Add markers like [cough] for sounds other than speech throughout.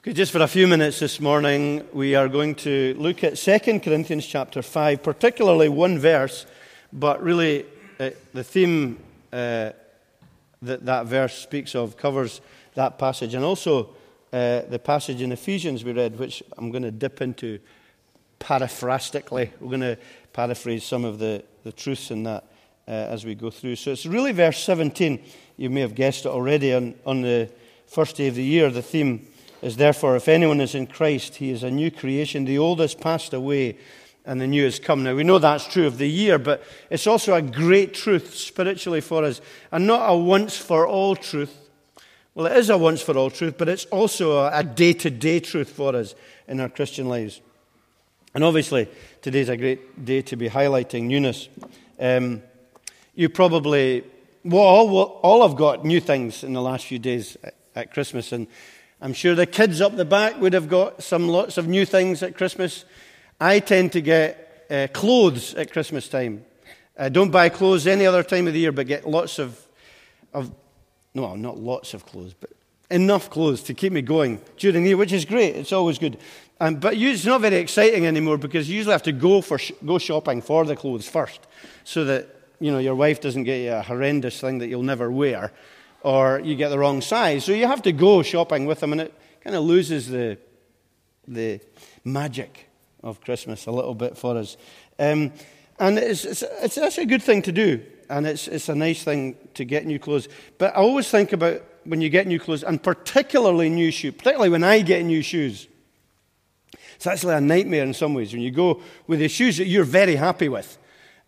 Okay, just for a few minutes this morning, we are going to look at 2 Corinthians chapter 5, particularly one verse, but really uh, the theme uh, that that verse speaks of covers that passage, and also uh, the passage in Ephesians we read, which I'm going to dip into paraphrastically. We're going to paraphrase some of the, the truths in that uh, as we go through. So it's really verse 17. You may have guessed it already on, on the first day of the year. The theme is therefore, if anyone is in Christ, he is a new creation. The old has passed away and the new has come. Now, we know that's true of the year, but it's also a great truth spiritually for us, and not a once for all truth. Well, it is a once for all truth, but it's also a day to day truth for us in our Christian lives. And obviously, today's a great day to be highlighting newness. Um, you probably, well, all, all have got new things in the last few days at, Christmas, and I'm sure the kids up the back would have got some lots of new things at Christmas. I tend to get uh, clothes at Christmas time. I don't buy clothes any other time of the year, but get lots of, of no, not lots of clothes, but enough clothes to keep me going during the year, which is great. It's always good. Um, but it's not very exciting anymore because you usually have to go, for sh- go shopping for the clothes first so that you know, your wife doesn't get you a horrendous thing that you'll never wear or you get the wrong size. So you have to go shopping with them, and it kind of loses the, the magic of Christmas a little bit for us. Um, and it's, it's, it's, that's a good thing to do, and it's, it's a nice thing to get new clothes. But I always think about when you get new clothes, and particularly new shoes, particularly when I get new shoes. It's actually a nightmare in some ways when you go with the shoes that you're very happy with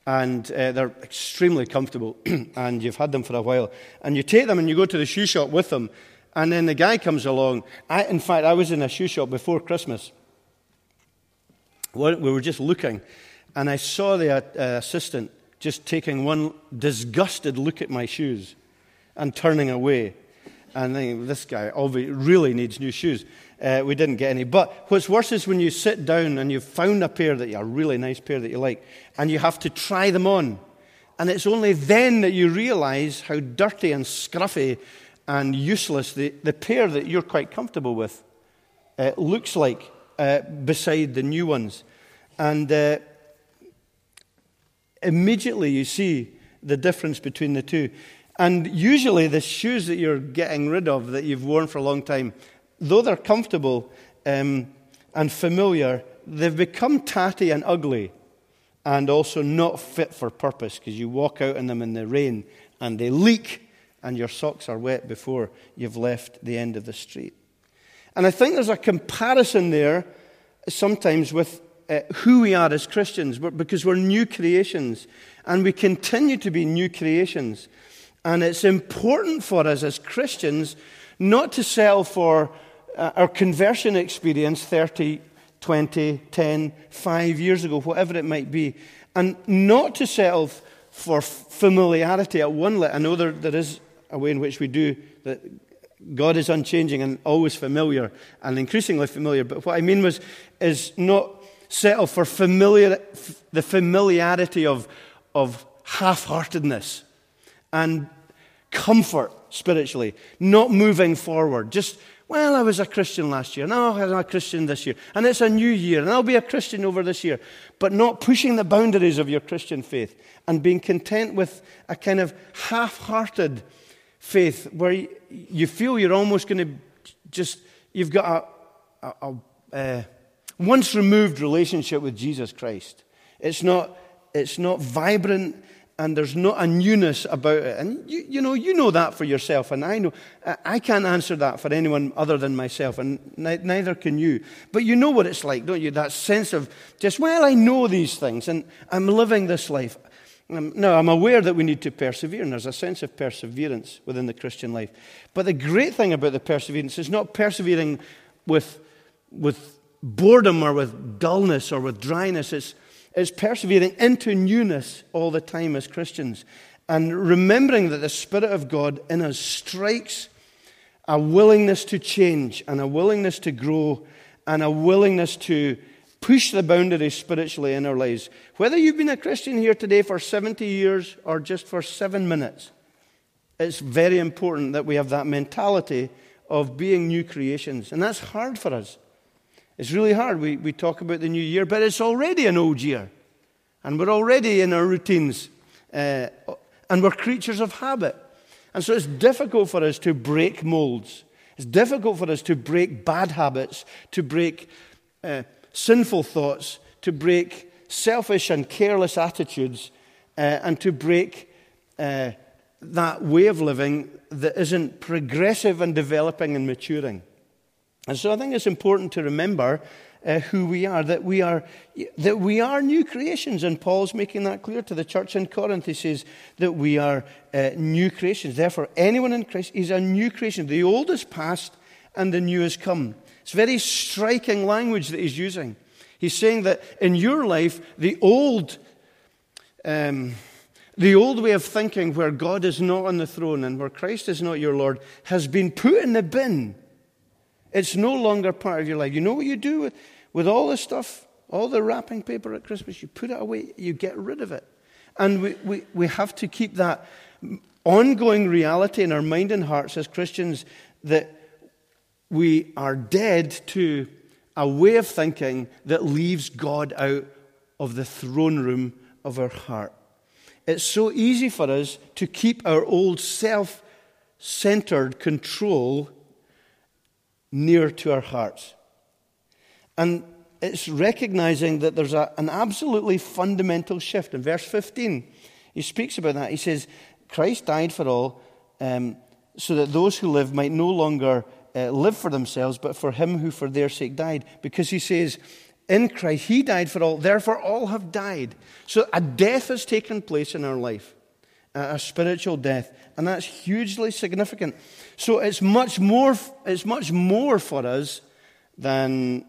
and uh, they're extremely comfortable, [clears throat] and you've had them for a while. And you take them and you go to the shoe shop with them, and then the guy comes along. I, in fact, I was in a shoe shop before Christmas. We were just looking, and I saw the uh, assistant just taking one disgusted look at my shoes and turning away. And this guy obviously really needs new shoes. Uh, we didn't get any. But what's worse is when you sit down and you've found a pair that you, are a really nice pair that you like, and you have to try them on. And it's only then that you realize how dirty and scruffy and useless the, the pair that you're quite comfortable with uh, looks like uh, beside the new ones. And uh, immediately you see the difference between the two. And usually, the shoes that you're getting rid of that you've worn for a long time though they're comfortable um, and familiar, they've become tatty and ugly and also not fit for purpose because you walk out in them in the rain and they leak and your socks are wet before you've left the end of the street. And I think there's a comparison there sometimes with uh, who we are as Christians because we're new creations and we continue to be new creations. And it's important for us as Christians not to settle for uh, our conversion experience 30, 20, 10, 5 years ago, whatever it might be, and not to settle for familiarity at one level. I know there, there is a way in which we do that. God is unchanging and always familiar and increasingly familiar. But what I mean was, is not settle for familiar, the familiarity of, of half heartedness and comfort spiritually, not moving forward, just well, I was a Christian last year. Now I'm a Christian this year. And it's a new year. And I'll be a Christian over this year. But not pushing the boundaries of your Christian faith and being content with a kind of half hearted faith where you feel you're almost going to just, you've got a, a, a uh, once removed relationship with Jesus Christ. It's not, it's not vibrant and there's not a newness about it. And you, you know, you know that for yourself, and I know I can't answer that for anyone other than myself, and neither can you. But you know what it's like, don't you? That sense of just, well, I know these things, and I'm living this life. Um, now, I'm aware that we need to persevere, and there's a sense of perseverance within the Christian life. But the great thing about the perseverance is not persevering with, with boredom or with dullness or with dryness. It's is persevering into newness all the time as Christians and remembering that the Spirit of God in us strikes a willingness to change and a willingness to grow and a willingness to push the boundaries spiritually in our lives. Whether you've been a Christian here today for 70 years or just for seven minutes, it's very important that we have that mentality of being new creations. And that's hard for us. It's really hard. We, we talk about the new year, but it's already an old year. And we're already in our routines. Uh, and we're creatures of habit. And so it's difficult for us to break molds. It's difficult for us to break bad habits, to break uh, sinful thoughts, to break selfish and careless attitudes, uh, and to break uh, that way of living that isn't progressive and developing and maturing. And so I think it's important to remember uh, who we are, that we are, that we are new creations. And Paul's making that clear to the church in Corinth. He says that we are uh, new creations. Therefore, anyone in Christ is a new creation. The old is past and the new has come. It's very striking language that he's using. He's saying that in your life, the old, um, the old way of thinking where God is not on the throne and where Christ is not your Lord has been put in the bin. It's no longer part of your life. You know what you do with, with all this stuff, all the wrapping paper at Christmas? You put it away, you get rid of it. And we, we, we have to keep that ongoing reality in our mind and hearts as Christians that we are dead to a way of thinking that leaves God out of the throne room of our heart. It's so easy for us to keep our old self centered control near to our hearts. And it's recognizing that there's a, an absolutely fundamental shift. In verse 15, he speaks about that. He says, Christ died for all, um, so that those who live might no longer uh, live for themselves, but for him who for their sake died. Because he says, in Christ, he died for all, therefore all have died. So a death has taken place in our life, a spiritual death, and that's hugely significant. So it's much more, it's much more for us than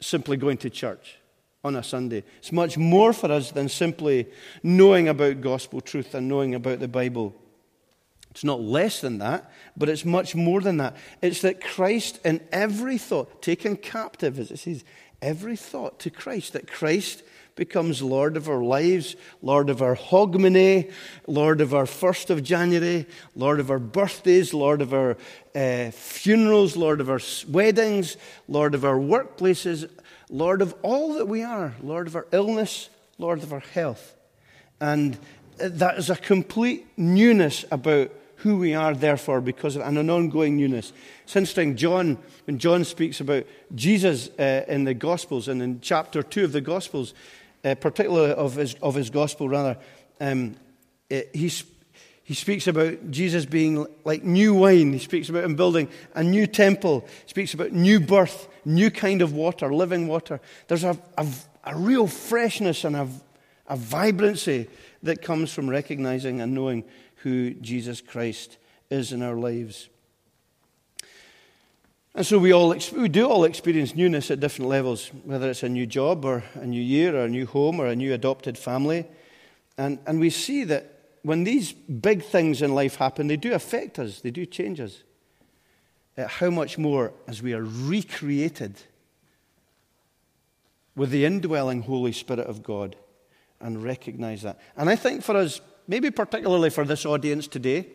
simply going to church on a Sunday. It's much more for us than simply knowing about gospel truth and knowing about the Bible. It's not less than that, but it's much more than that. It's that Christ, in every thought, taken captive, as it says, every thought to Christ, that Christ becomes Lord of our lives, Lord of our hogmanay, Lord of our 1st of January, Lord of our birthdays, Lord of our uh, funerals, Lord of our weddings, Lord of our workplaces, Lord of all that we are, Lord of our illness, Lord of our health. And that is a complete newness about who we are, therefore, because of and an ongoing newness. It's interesting, John, when John speaks about Jesus uh, in the Gospels and in chapter 2 of the Gospels, uh, particularly of his, of his Gospel, rather, um, uh, he, he speaks about Jesus being like new wine. He speaks about him building a new temple. He speaks about new birth, new kind of water, living water. There's a, a, a real freshness and a, a vibrancy that comes from recognizing and knowing who Jesus Christ is in our lives. And so we, all, we do all experience newness at different levels, whether it's a new job or a new year or a new home or a new adopted family. And, and we see that when these big things in life happen, they do affect us, they do change us. How much more as we are recreated with the indwelling Holy Spirit of God and recognize that. And I think for us, maybe particularly for this audience today,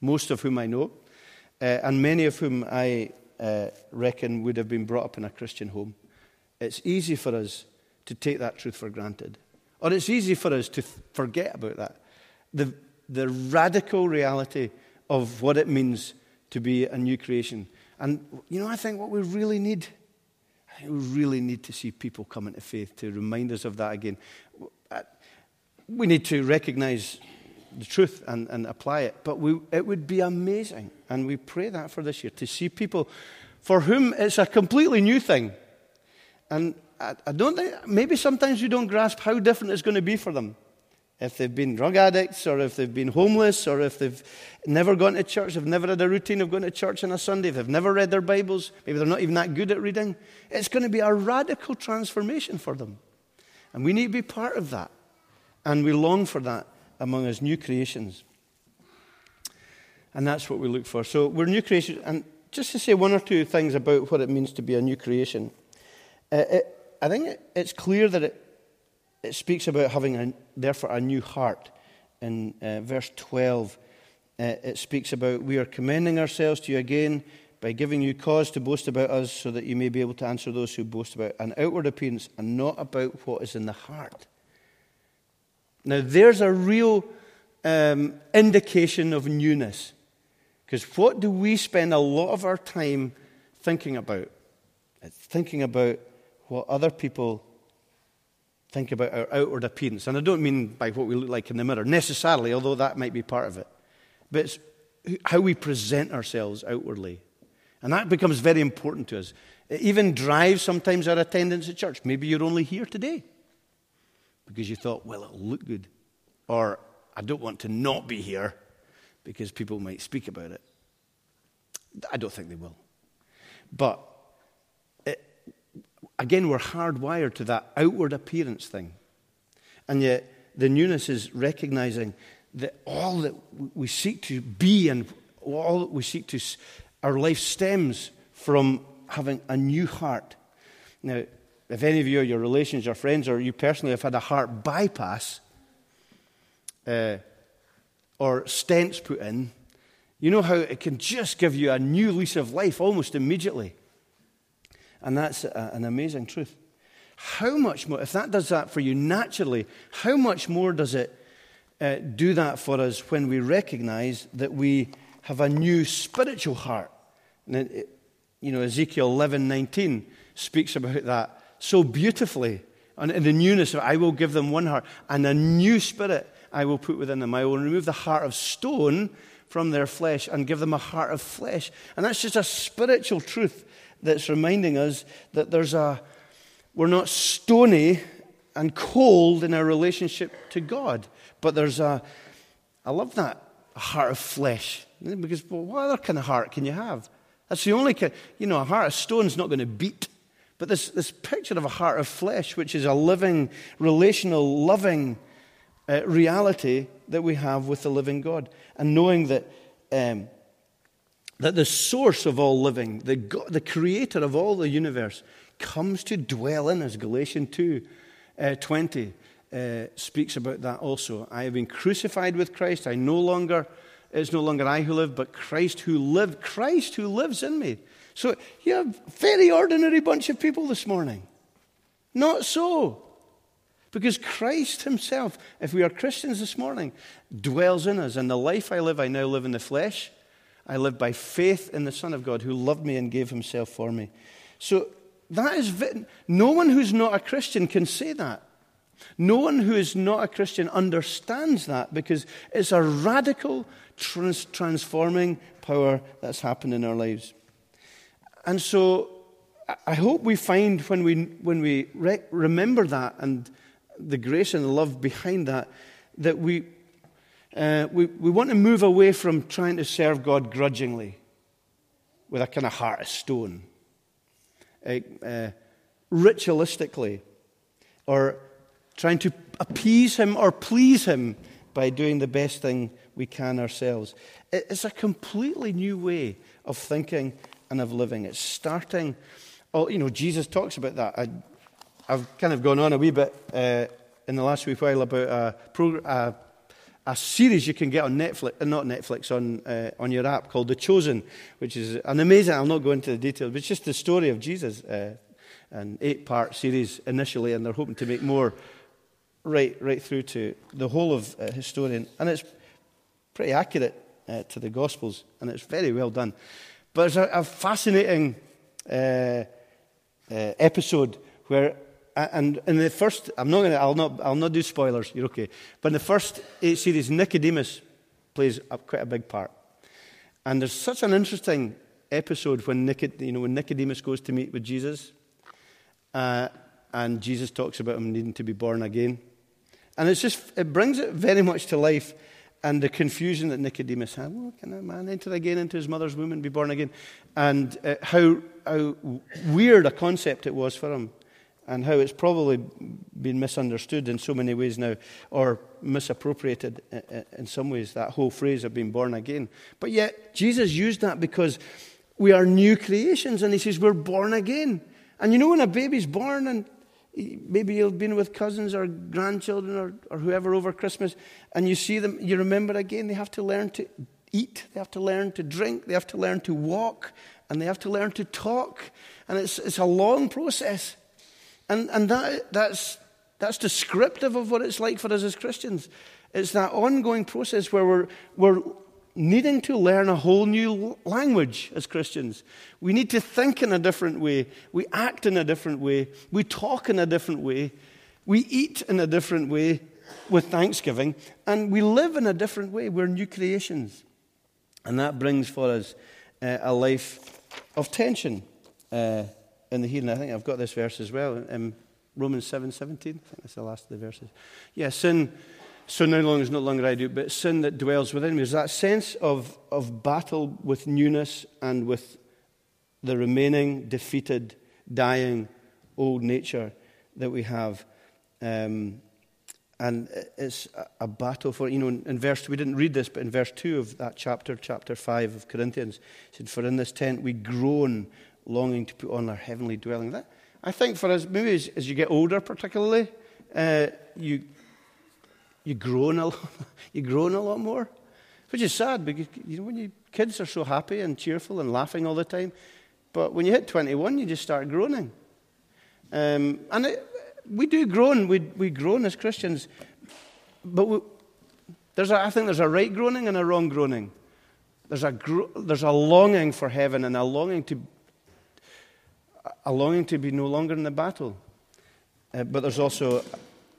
most of whom I know, uh, and many of whom I uh, reckon would have been brought up in a Christian home, it's easy for us to take that truth for granted. Or it's easy for us to forget about that. The, the radical reality of what it means to be a new creation. And, you know, I think what we really need, we really need to see people come into faith to remind us of that again we need to recognize the truth and, and apply it. But we, it would be amazing, and we pray that for this year, to see people for whom it's a completely new thing. And I, I don't think, maybe sometimes you don't grasp how different it's going to be for them. If they've been drug addicts, or if they've been homeless, or if they've never gone to church, they've never had a routine of going to church on a Sunday, if they've never read their Bibles, maybe they're not even that good at reading, it's going to be a radical transformation for them. And we need to be part of that. And we long for that among us new creations. And that's what we look for. So we're new creations. And just to say one or two things about what it means to be a new creation, uh, it, I think it, it's clear that it, it speaks about having, a, therefore, a new heart in uh, verse 12 uh, it speaks about we are commending ourselves to you again by giving you cause to boast about us so that you may be able to answer those who boast about an outward appearance and not about what is in the heart. Now, there's a real um, indication of newness. Because what do we spend a lot of our time thinking about? It's thinking about what other people think about our outward appearance. And I don't mean by what we look like in the mirror necessarily, although that might be part of it. But it's how we present ourselves outwardly. And that becomes very important to us. It even drives sometimes our attendance at church. Maybe you're only here today because you thought, well, it'll look good. Or I don't want to not be here because people might speak about it. I don't think they will. But it, again, we're hardwired to that outward appearance thing. And yet, the newness is recognizing that all that we seek to be and all that we seek to, our life stems from having a new heart. Now, if any of you or your relations, your friends, or you personally have had a heart bypass uh, or stents put in, you know how it can just give you a new lease of life almost immediately. And that's a, an amazing truth. How much more, if that does that for you naturally, how much more does it uh, do that for us when we recognize that we have a new spiritual heart? And it, you know, Ezekiel 11 19 speaks about that so beautifully. And in the newness of I will give them one heart and a new spirit I will put within them. I will remove the heart of stone from their flesh and give them a heart of flesh. And that's just a spiritual truth that's reminding us that there's a, we're not stony and cold in our relationship to God, but there's a, I love that, a heart of flesh. Because what other kind of heart can you have? That's the only kind, you know, a heart of stone is not going to beat. But this, this picture of a heart of flesh, which is a living, relational, loving uh, reality that we have with the living God. And knowing that, um, that the source of all living, the, God, the creator of all the universe, comes to dwell in us. Galatians 2 uh, 20 uh, speaks about that also. I have been crucified with Christ. I no longer, it's no longer I who live, but Christ who lived, Christ who lives in me. So you have a very ordinary bunch of people this morning. Not so. Because Christ Himself, if we are Christians this morning, dwells in us. And the life I live, I now live in the flesh. I live by faith in the Son of God who loved me and gave Himself for me. So that is, no one who's not a Christian can say that. No one who is not a Christian understands that because it's a radical trans- transforming power that's happened in our lives. And so I hope we find when we, when we re- remember that and the grace and the love behind that, that we, uh, we, we want to move away from trying to serve God grudgingly with a kind of heart of stone, uh, uh, ritualistically, or trying to appease Him or please Him by doing the best thing we can ourselves. It's a completely new way of thinking and of living. It's starting, oh, you know, Jesus talks about that. I, have kind of gone on a wee bit uh, in the last wee while about a, pro, a, a, series you can get on Netflix, uh, not Netflix, on, uh, on your app called The Chosen, which is an amazing, I'll not go into the details, but it's just the story of Jesus. Uh, an eight part series initially, and they're hoping to make more right, right through to the whole of uh, historian. And it's pretty accurate uh, to the Gospels, and it's very well done. But it's a, a fascinating uh, uh, episode where, and in the first, I'm not going to, I'll not, I'll not do spoilers. You're okay. But in the first eight series, Nicodemus plays a, quite a big part, and there's such an interesting episode when, Nicod, you know, when Nicodemus goes to meet with Jesus, uh, and Jesus talks about him needing to be born again, and it's just it brings it very much to life and the confusion that Nicodemus had. Well, can a man enter again into his mother's womb and be born again? And uh, how, how weird a concept it was for him, and how it's probably been misunderstood in so many ways now, or misappropriated in some ways, that whole phrase of being born again. But yet, Jesus used that because we are new creations, and he says we're born again. And you know, when a baby's born and maybe you've been with cousins or grandchildren or, or whoever over Christmas, and you see them, you remember again, they have to learn to eat, they have to learn to drink, they have to learn to walk, and they have to learn to talk. And it's, it's a long process. And, and that, that's, that's descriptive of what it's like for us as Christians. It's that ongoing process where we're, we're needing to learn a whole new language as Christians. We need to think in a different way. We act in a different way. We talk in a different way. We eat in a different way with thanksgiving. And we live in a different way. We're new creations. And that brings for us uh, a life of tension uh, in the. And I think I've got this verse as well in Romans 7 17. I think that's the last of the verses. Yeah, sin so no longer is no longer I do, but sin that dwells within me. Is that sense of, of battle with newness and with the remaining, defeated, dying old nature that we have. Um, and it's a, battle for, you know, in verse, we didn't read this, but in verse 2 of that chapter, chapter 5 of Corinthians, it said, For in this tent we groan, longing to put on our heavenly dwelling. That, I think for us, maybe as, as you get older, particularly, uh, you you groan a lot, [laughs] you groan a lot more, which is sad because you know, when you, kids are so happy and cheerful and laughing all the time, but when you hit 21, you just start groaning. Um, and it, we do groan, we, we groan as Christians, but we, there's a, I think there's a right groaning and a wrong groaning. There's a, gro- there's a longing for heaven and a longing to, a longing to be no longer in the battle. Uh, but there's also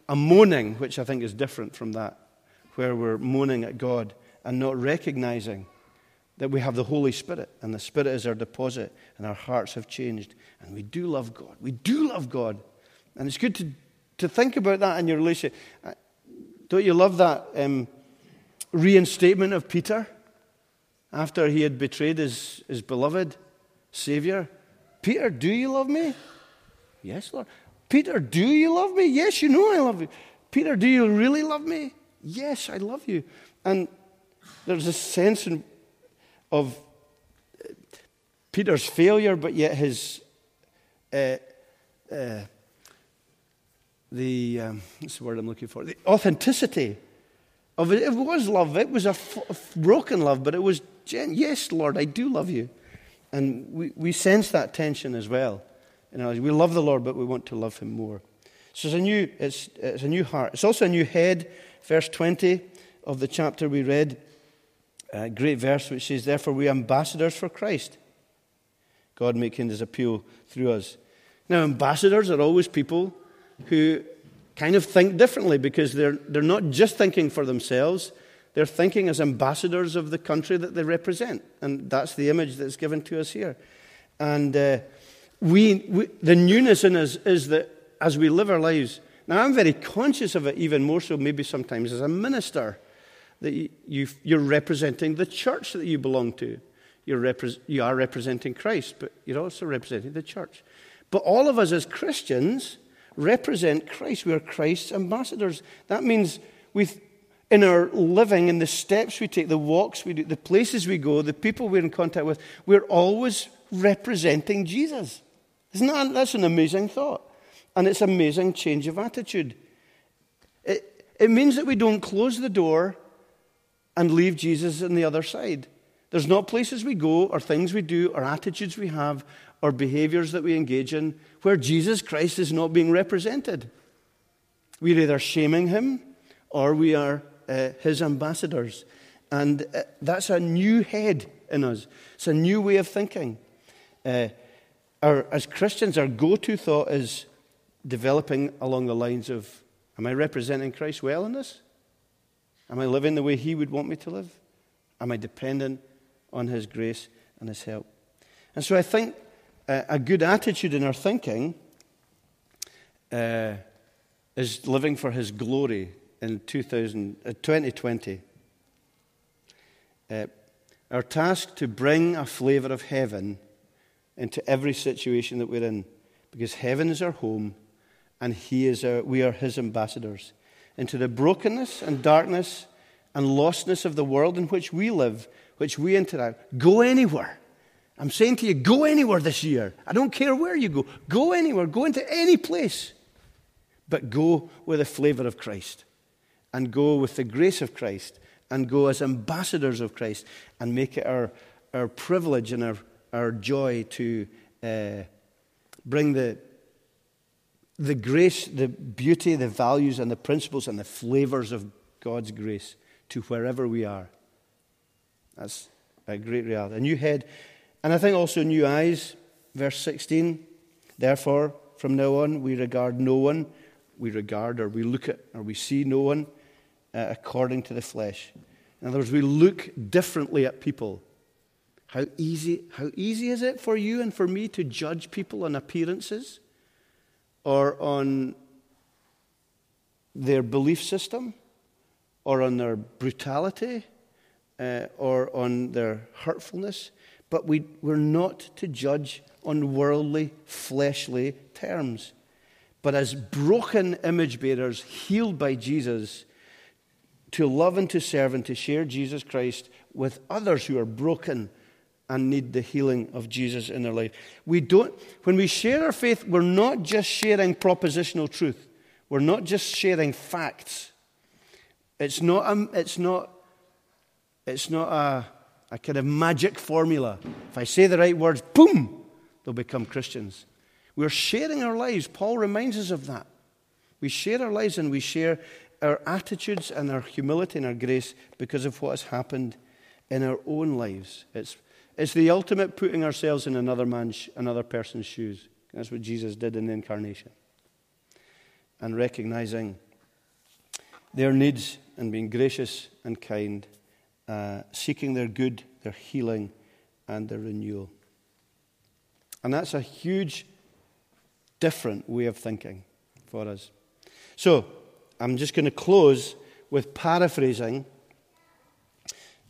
a moaning, which I think is different from that, where we're moaning at God and not recognizing that we have the Holy Spirit and the Spirit is our deposit and our hearts have changed and we do love God. We do love God. And it's good to, to think about that in your relationship. Don't you love that um, reinstatement of Peter after he had betrayed his, his beloved Savior? Peter, do you love me? Yes, Lord. Peter, do you love me? Yes, you know I love you. Peter, do you really love me? Yes, I love you. And there's a sense in, of Peter's failure, but yet his. Uh, uh, the um, what's the word I'm looking for? The authenticity of it. It was love. It was a, f- a broken love, but it was gen- yes, Lord, I do love you, and we, we sense that tension as well. You know, we love the Lord, but we want to love Him more. So it's a new, it's, it's a new heart. It's also a new head. Verse 20 of the chapter we read, a great verse which says, Therefore we are ambassadors for Christ. God making his appeal through us. Now, ambassadors are always people who kind of think differently because they're, they're not just thinking for themselves, they're thinking as ambassadors of the country that they represent. And that's the image that's given to us here. And uh, we, we, the newness in us is that as we live our lives, now I'm very conscious of it, even more so maybe sometimes as a minister, that you, you, are representing the church that you belong to. You're repre- you are representing Christ, but you're also representing the church. But all of us as Christians represent Christ. We are Christ's ambassadors. That means we in our living, in the steps we take, the walks we do, the places we go, the people we're in contact with, we're always representing Jesus. Isn't that that's an amazing thought? And it's an amazing change of attitude. It, it means that we don't close the door and leave Jesus on the other side. There's not places we go, or things we do, or attitudes we have, or behaviors that we engage in where Jesus Christ is not being represented. We're either shaming him or we are uh, his ambassadors. And uh, that's a new head in us, it's a new way of thinking. Uh, our, as Christians, our go to thought is developing along the lines of Am I representing Christ well in this? Am I living the way He would want me to live? Am I dependent on His grace and His help? And so I think uh, a good attitude in our thinking uh, is living for His glory in 2000, uh, 2020. Uh, our task to bring a flavour of heaven into every situation that we're in because heaven is our home and he is our, we are his ambassadors. Into the brokenness and darkness and lostness of the world in which we live, which we interact. Go anywhere. I'm saying to you, go anywhere this year. I don't care where you go. Go anywhere. Go into any place. But go with the flavor of Christ and go with the grace of Christ and go as ambassadors of Christ and make it our, our privilege and our, our joy to uh, bring the, the grace, the beauty, the values, and the principles and the flavors of God's grace to wherever we are. That's a great reality. A new head, and I think also new eyes. Verse 16. Therefore, from now on, we regard no one, we regard or we look at or we see no one uh, according to the flesh. In other words, we look differently at people. How easy, how easy is it for you and for me to judge people on appearances or on their belief system or on their brutality uh, or on their hurtfulness? But we, we're not to judge on worldly, fleshly terms. But as broken image bearers, healed by Jesus, to love and to serve and to share Jesus Christ with others who are broken and need the healing of Jesus in their life. We don't, when we share our faith, we're not just sharing propositional truth. We're not just sharing facts. It's not, a, it's not, it's not a, a kind of magic formula. If I say the right words, boom, they'll become Christians. We're sharing our lives. Paul reminds us of that. We share our lives and we share our attitudes and our humility and our grace because of what has happened in our own lives. It's, it's the ultimate putting ourselves in another man's, another person's shoes. That's what Jesus did in the incarnation. And recognizing their needs and being gracious and kind, uh, seeking their good, their healing, and their renewal. And that's a huge, different way of thinking for us. So, I'm just going to close with paraphrasing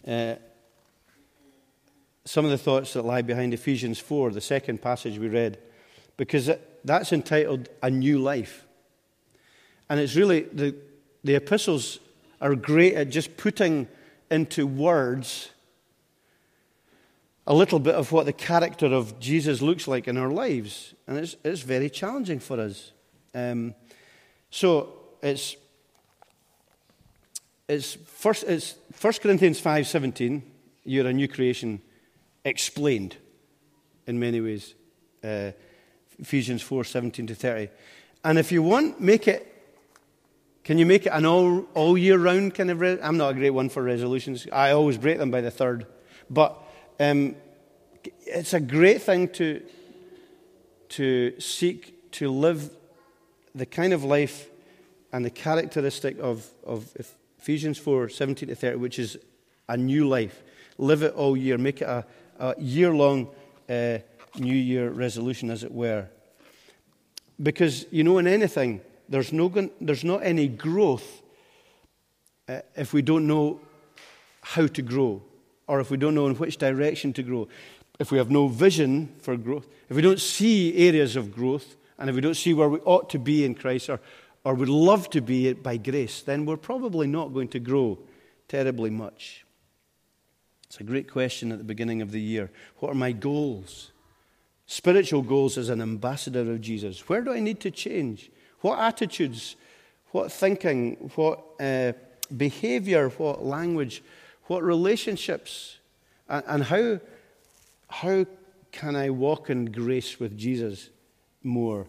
uh, some of the thoughts that lie behind Ephesians 4, the second passage we read, because that's entitled A New Life. And it's really, the, the epistles are great at just putting into words a little bit of what the character of Jesus looks like in our lives. And it's, it's very challenging for us. Um, so it's, it's, first, it's 1 Corinthians 5.17, you're a new creation, explained in many ways. Uh, Ephesians 4.17 to 30. And if you want, make it can you make it an all, all year round kind of? Re- I'm not a great one for resolutions. I always break them by the third. But um, it's a great thing to, to seek to live the kind of life and the characteristic of, of Ephesians 4 17 to 30, which is a new life. Live it all year. Make it a, a year long uh, New Year resolution, as it were. Because, you know, in anything, there's, no, there's not any growth uh, if we don't know how to grow or if we don't know in which direction to grow. If we have no vision for growth, if we don't see areas of growth, and if we don't see where we ought to be in Christ or, or would love to be by grace, then we're probably not going to grow terribly much. It's a great question at the beginning of the year. What are my goals? Spiritual goals as an ambassador of Jesus. Where do I need to change? What attitudes, what thinking, what uh, behavior, what language, what relationships, and, and how, how can I walk in grace with Jesus more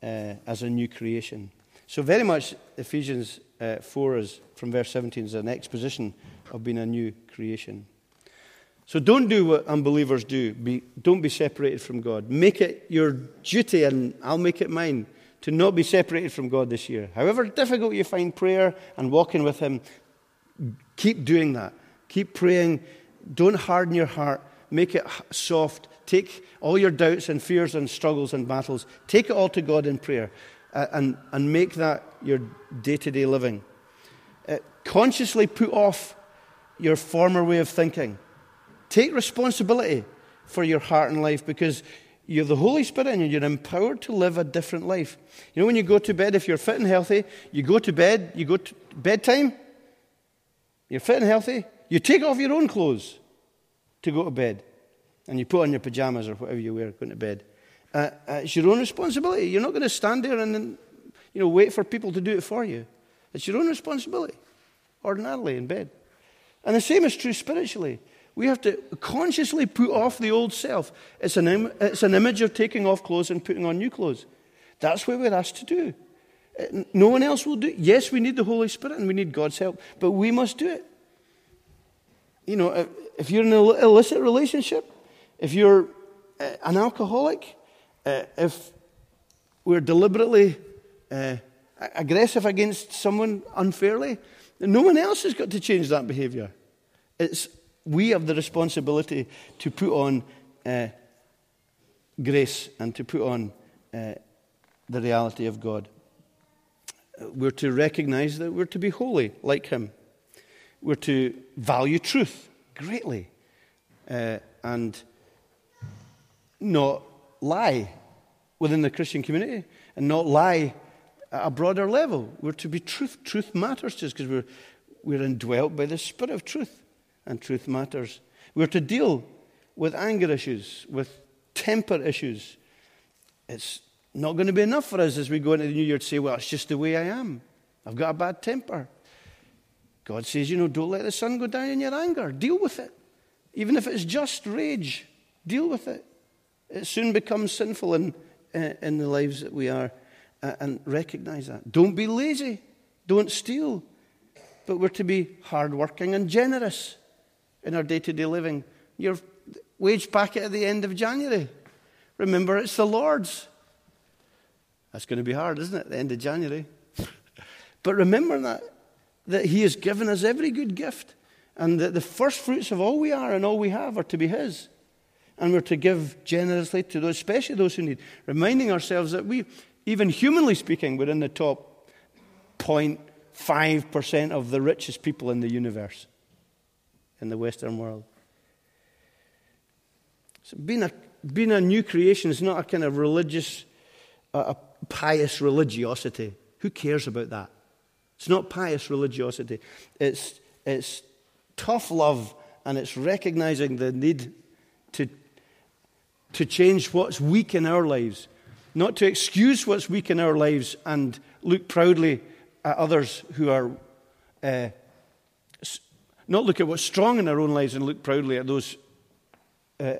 uh, as a new creation? So, very much Ephesians uh, 4 is from verse 17 is an exposition of being a new creation. So don't do what unbelievers do. Be, don't be separated from God. Make it your duty, and I'll make it mine, to not be separated from God this year. However difficult you find prayer and walking with Him, keep doing that. Keep praying. Don't harden your heart. Make it soft. Take all your doubts and fears and struggles and battles, take it all to God in prayer and, and make that your day to day living. Uh, consciously put off your former way of thinking. Take responsibility for your heart and life because you have the Holy Spirit in you. You're empowered to live a different life. You know, when you go to bed, if you're fit and healthy, you go to bed, you go to bedtime, you're fit and healthy, you take off your own clothes to go to bed. And you put on your pajamas or whatever you wear going to bed. Uh, uh, it's your own responsibility. You're not going to stand there and you know, wait for people to do it for you. It's your own responsibility, ordinarily in bed. And the same is true spiritually. We have to consciously put off the old self. It's an, Im- it's an image of taking off clothes and putting on new clothes. That's what we're asked to do. No one else will do it. Yes, we need the Holy Spirit and we need God's help, but we must do it. You know, if you're in an illicit relationship, if you're uh, an alcoholic, uh, if we're deliberately uh, aggressive against someone unfairly, no one else has got to change that behavior. It's we have the responsibility to put on uh, grace and to put on uh, the reality of God. We're to recognize that we're to be holy like Him. We're to value truth greatly uh, and not lie within the Christian community and not lie at a broader level. We're to be truth. Truth matters to us because we're, we're indwelt by the Spirit of truth, and truth matters. We're to deal with anger issues, with temper issues. It's not going to be enough for us as we go into the new year to say, well, it's just the way I am. I've got a bad temper. God says, you know, don't let the sun go down in your anger. Deal with it. Even if it's just rage, deal with it. It soon becomes sinful in, in the lives that we are and recognize that. Don't be lazy. Don't steal. But we're to be hardworking and generous in our day to day living. Your wage packet at the end of January. Remember, it's the Lord's. That's going to be hard, isn't it, at the end of January? but remember that, that He has given us every good gift, and that the first fruits of all we are and all we have are to be His. And we're to give generously to those, especially those who need, reminding ourselves that we, even humanly speaking, we're in the top 0.5% of the richest people in the universe, in the Western world. So being a, being a new creation is not a kind of religious, a pious religiosity. Who cares about that? It's not pious religiosity. It's, it's tough love and it's recognizing the need to, to change what's weak in our lives, not to excuse what's weak in our lives and look proudly at others who are, uh, not look at what's strong in our own lives and look proudly at those uh,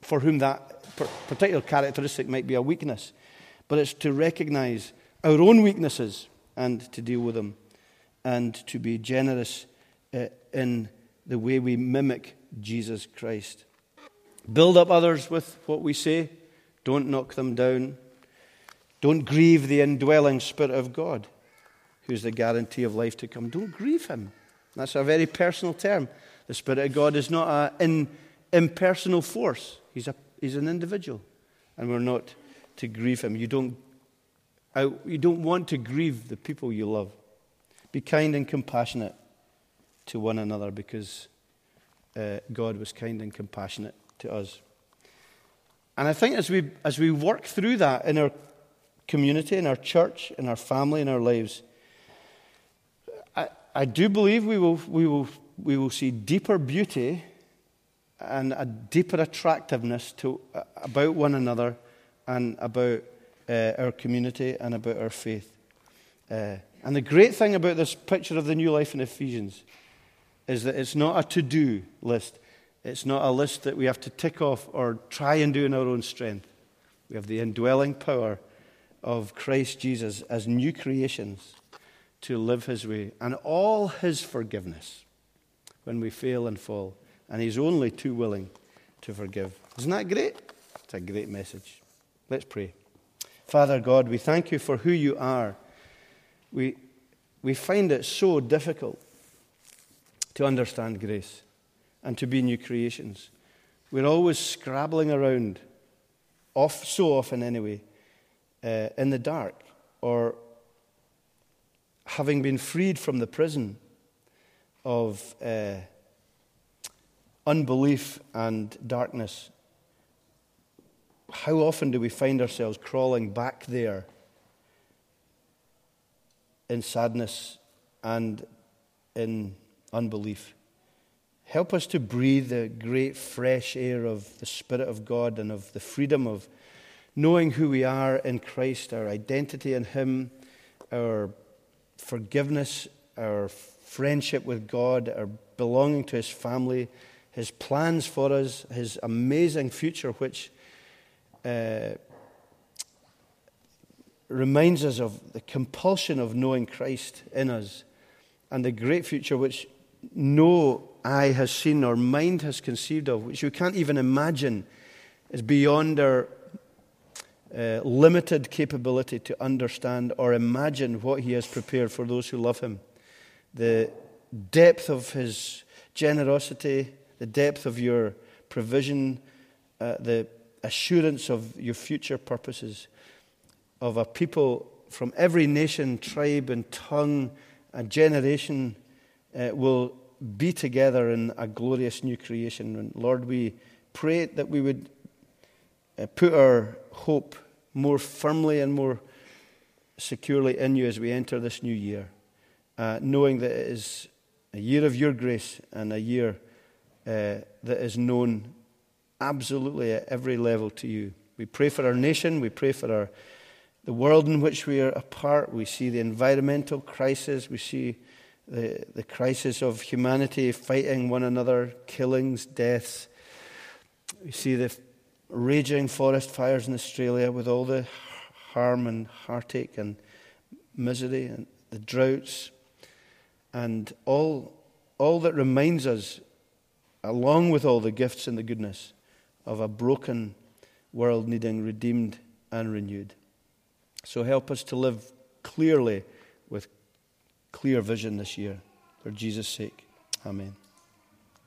for whom that particular characteristic might be a weakness but it's to recognize our own weaknesses and to deal with them and to be generous uh, in the way we mimic Jesus Christ. Build up others with what we say, don't knock them down. Don't grieve the indwelling Spirit of God, who's the guarantee of life to come. Don't grieve Him. That's a very personal term. The Spirit of God is not an impersonal force, He's, a, he's an individual. And we're not to grieve him. You don't, you don't want to grieve the people you love. Be kind and compassionate to one another because uh, God was kind and compassionate to us. And I think as we, as we work through that in our community, in our church, in our family, in our lives, I, do believe we will, we, will, we will see deeper beauty and a deeper attractiveness to, uh, about one another and about uh, our community and about our faith. Uh, and the great thing about this picture of the new life in Ephesians is that it's not a to do list. It's not a list that we have to tick off or try and do in our own strength. We have the indwelling power of Christ Jesus as new creations to live his way and all his forgiveness when we fail and fall. And he's only too willing to forgive. Isn't that great? It's a great message. Let's pray. Father God, we thank you for who you are. We, we find it so difficult to understand grace and to be new creations. We're always scrabbling around, off, so often anyway, uh, in the dark or having been freed from the prison of uh, unbelief and darkness how often do we find ourselves crawling back there in sadness and in unbelief? Help us to breathe the great fresh air of the Spirit of God and of the freedom of knowing who we are in Christ, our identity in Him, our forgiveness, our friendship with God, our belonging to his family, his plans for us, his amazing future, which uh, reminds us of the compulsion of knowing Christ in us and the great future which no eye has seen or mind has conceived of, which we can't even imagine, is beyond our uh, limited capability to understand or imagine what He has prepared for those who love Him. The depth of His generosity, the depth of your provision, uh, the assurance of your future purposes, of a people from every nation, tribe, and tongue and generation uh, will be together in a glorious new creation. And Lord, we pray that we would put our hope more firmly and more securely in you as we enter this new year, uh, knowing that it is a year of your grace and a year uh, that is known absolutely at every level to you. We pray for our nation, we pray for our, the world in which we are a part. We see the environmental crisis, we see the, the crisis of humanity fighting one another, killings, deaths. We see the raging forest fires in Australia with all the harm and heartache and misery and the droughts and all, all that reminds us, along with all the gifts and the goodness, of a broken world needing redeemed and renewed. So help us to live clearly with clear vision this year. For Jesus' sake. Amen.